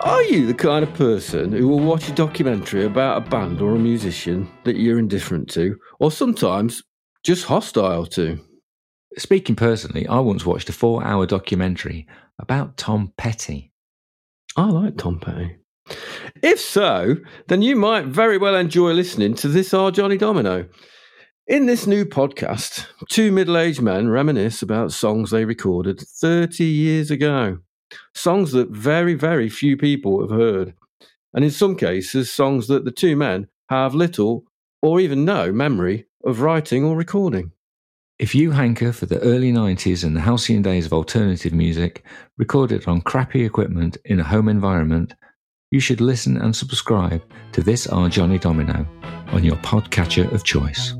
Are you the kind of person who will watch a documentary about a band or a musician that you're indifferent to, or sometimes just hostile to? Speaking personally, I once watched a four hour documentary about Tom Petty. I like Tom Petty. If so, then you might very well enjoy listening to this Are Johnny Domino. In this new podcast, two middle aged men reminisce about songs they recorded 30 years ago. Songs that very, very few people have heard. And in some cases, songs that the two men have little or even no memory of writing or recording. If you hanker for the early 90s and the halcyon days of alternative music, recorded on crappy equipment in a home environment, you should listen and subscribe to This Are Johnny Domino on your podcatcher of choice.